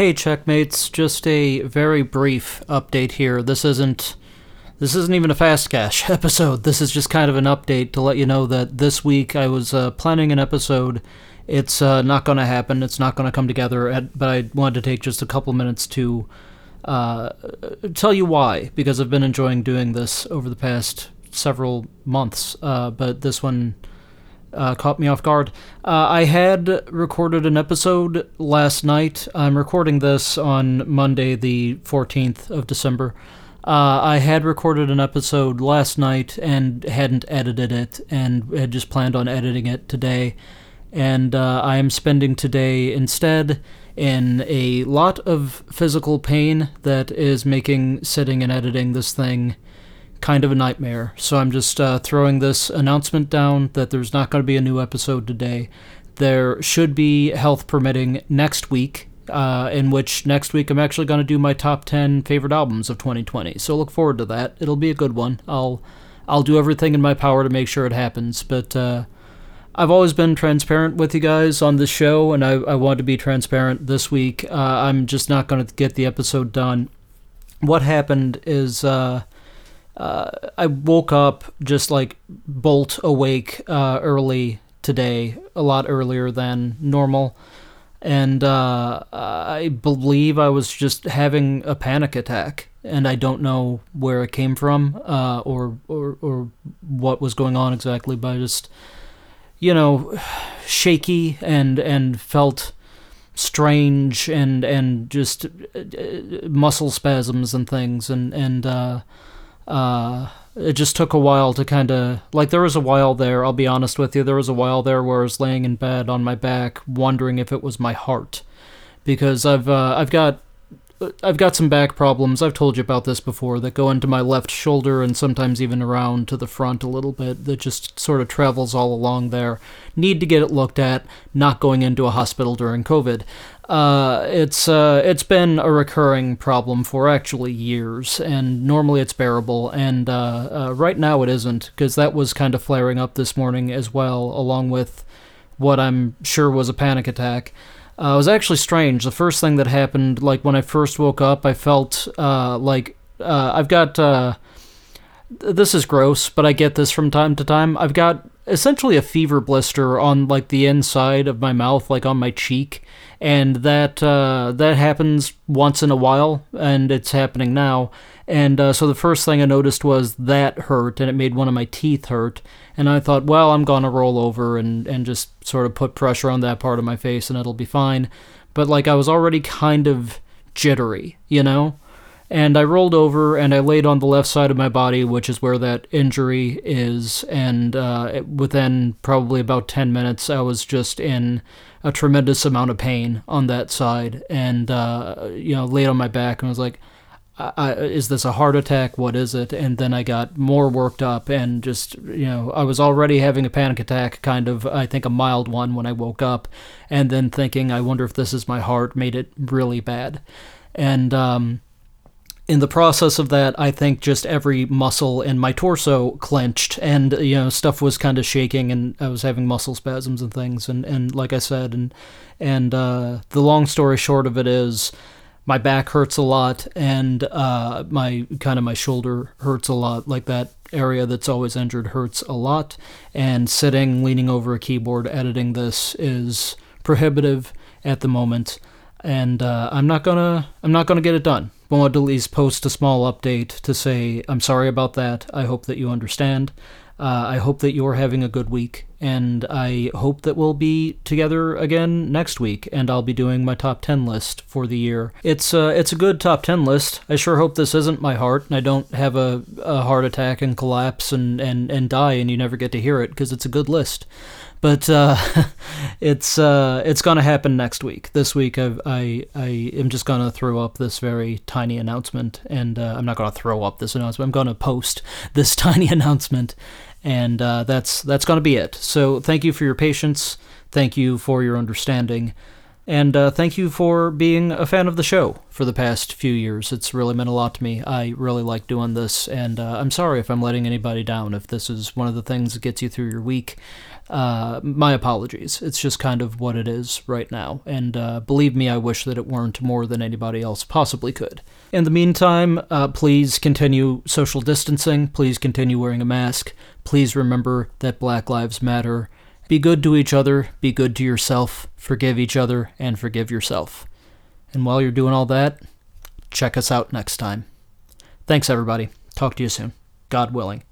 Hey, checkmates! Just a very brief update here. This isn't this isn't even a fast cash episode. This is just kind of an update to let you know that this week I was uh, planning an episode. It's uh, not going to happen. It's not going to come together. At, but I wanted to take just a couple minutes to uh, tell you why, because I've been enjoying doing this over the past several months. Uh, but this one uh, caught me off guard. Uh, I had recorded an episode last night. I'm recording this on Monday, the 14th of December. Uh, I had recorded an episode last night and hadn't edited it, and had just planned on editing it today. And uh, I am spending today instead in a lot of physical pain that is making sitting and editing this thing kind of a nightmare. So I'm just uh, throwing this announcement down that there's not going to be a new episode today. There should be, health permitting, next week, uh, in which next week I'm actually going to do my top 10 favorite albums of 2020. So look forward to that. It'll be a good one. I'll I'll do everything in my power to make sure it happens. But uh, I've always been transparent with you guys on this show, and I, I want to be transparent this week. Uh, I'm just not going to get the episode done. What happened is uh, uh, I woke up just like bolt awake uh, early today, a lot earlier than normal. And uh, I believe I was just having a panic attack, and I don't know where it came from uh, or, or or what was going on exactly. But I just, you know, shaky and and felt strange and and just uh, muscle spasms and things and and uh, uh, it just took a while to kind of like there was a while there i'll be honest with you there was a while there where i was laying in bed on my back wondering if it was my heart. Because i've uh, i've got I've got some back problems. I've told you about this before that go into my left shoulder and sometimes even around to the front a little bit that just sort of travels all along there. Need to get it looked at, not going into a hospital during COVID. Uh, it's uh, it's been a recurring problem for actually years, and normally it's bearable. And uh, uh right now it isn't, because that was kind of flaring up this morning as well, along with what I'm sure was a panic attack. Uh, it was actually strange. The first thing that happened, like when I first woke up, I felt uh, like uh, I've got. Uh, this is gross, but I get this from time to time. I've got essentially a fever blister on like the inside of my mouth, like on my cheek, and that uh, that happens once in a while, and it's happening now. And uh, so the first thing I noticed was that hurt, and it made one of my teeth hurt. And I thought, well, I'm gonna roll over and and just sort of put pressure on that part of my face, and it'll be fine. But like I was already kind of jittery, you know. And I rolled over and I laid on the left side of my body, which is where that injury is. And uh, within probably about 10 minutes, I was just in a tremendous amount of pain on that side. And, uh, you know, laid on my back and was like, I, is this a heart attack? What is it? And then I got more worked up and just, you know, I was already having a panic attack, kind of, I think a mild one when I woke up. And then thinking, I wonder if this is my heart, made it really bad. And um, in the process of that, I think just every muscle in my torso clenched and, you know, stuff was kind of shaking and I was having muscle spasms and things. And, and like I said, and, and uh, the long story short of it is, my back hurts a lot and uh, my kind of my shoulder hurts a lot like that area that's always injured hurts a lot and sitting leaning over a keyboard editing this is prohibitive at the moment and uh, i'm not gonna i'm not gonna get it done least post a small update to say i'm sorry about that. I hope that you understand. Uh, I hope that you're having a good week, and I hope that we'll be together again next week, and I'll be doing my top 10 list for the year. It's, uh, it's a good top 10 list. I sure hope this isn't my heart, and I don't have a, a heart attack and collapse and, and, and die, and you never get to hear it, because it's a good list. But uh, it's uh, it's gonna happen next week. This week, I've, I I am just gonna throw up this very tiny announcement, and uh, I'm not gonna throw up this announcement. I'm gonna post this tiny announcement, and uh, that's that's going to be it. So thank you for your patience. Thank you for your understanding. And uh, thank you for being a fan of the show for the past few years. It's really meant a lot to me. I really like doing this, and uh, I'm sorry if I'm letting anybody down. If this is one of the things that gets you through your week, uh, my apologies. It's just kind of what it is right now. And uh, believe me, I wish that it weren't more than anybody else possibly could. In the meantime, uh, please continue social distancing. Please continue wearing a mask. Please remember that Black Lives Matter be good to each other, be good to yourself, forgive each other, and forgive yourself. And while you're doing all that, check us out next time. Thanks, everybody. Talk to you soon. God willing.